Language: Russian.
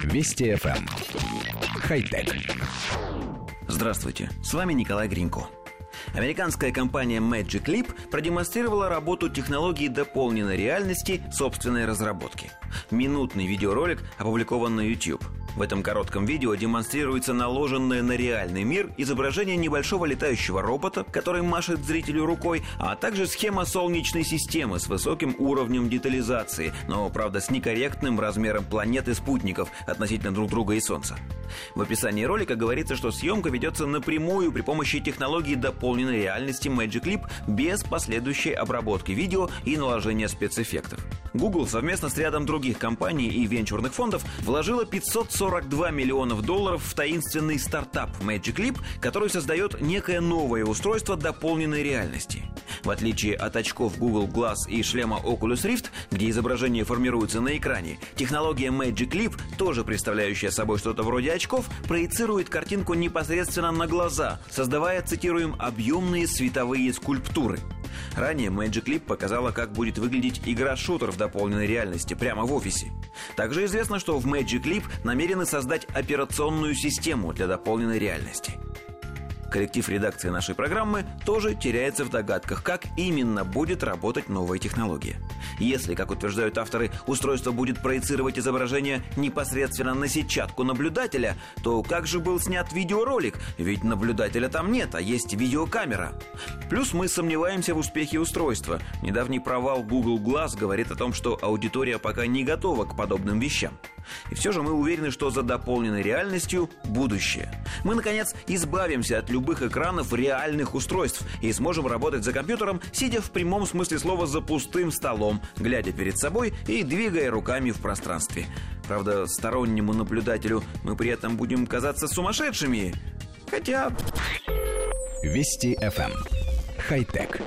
Вести FM. Эм. Хай-тек. Здравствуйте, с вами Николай Гринько. Американская компания Magic Leap продемонстрировала работу технологии дополненной реальности собственной разработки. Минутный видеоролик опубликован на YouTube – в этом коротком видео демонстрируется наложенное на реальный мир изображение небольшого летающего робота, который машет зрителю рукой, а также схема солнечной системы с высоким уровнем детализации, но, правда, с некорректным размером планет и спутников относительно друг друга и Солнца. В описании ролика говорится, что съемка ведется напрямую при помощи технологии дополненной реальности Magic Leap без последующей обработки видео и наложения спецэффектов. Google совместно с рядом других компаний и венчурных фондов вложила 542 миллионов долларов в таинственный стартап Magic Leap, который создает некое новое устройство дополненной реальности. В отличие от очков Google Glass и шлема Oculus Rift, где изображение формируется на экране, технология Magic Leap, тоже представляющая собой что-то вроде очков, проецирует картинку непосредственно на глаза, создавая, цитируем, объемные световые скульптуры. Ранее Magic Leap показала, как будет выглядеть игра-шутер в дополненной реальности прямо в офисе. Также известно, что в Magic Leap намерены создать операционную систему для дополненной реальности. Коллектив редакции нашей программы тоже теряется в догадках, как именно будет работать новая технология. Если, как утверждают авторы, устройство будет проецировать изображение непосредственно на сетчатку наблюдателя, то как же был снят видеоролик? Ведь наблюдателя там нет, а есть видеокамера. Плюс мы сомневаемся в успехе устройства. Недавний провал Google Glass говорит о том, что аудитория пока не готова к подобным вещам. И все же мы уверены, что за дополненной реальностью будущее. Мы, наконец, избавимся от любых экранов реальных устройств и сможем работать за компьютером, сидя в прямом смысле слова за пустым столом, глядя перед собой и двигая руками в пространстве. Правда, стороннему наблюдателю мы при этом будем казаться сумасшедшими. Хотя... Вести FM. Эм. Хай-тек.